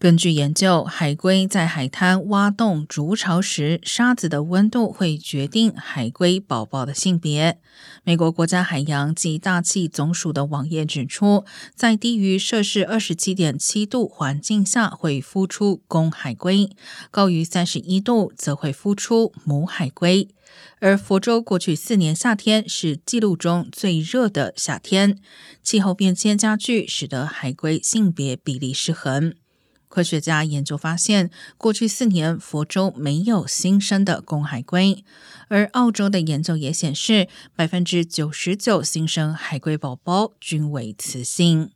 根据研究，海龟在海滩挖洞筑巢时，沙子的温度会决定海龟宝宝的性别。美国国家海洋及大气总署的网页指出，在低于摄氏二十七点七度环境下会孵出公海龟，高于三十一度则会孵出母海龟。而佛州过去四年夏天是记录中最热的夏天，气候变迁加剧，使得海龟性别比例失衡。科学家研究发现，过去四年佛州没有新生的公海龟，而澳洲的研究也显示，百分之九十九新生海龟宝宝均为雌性。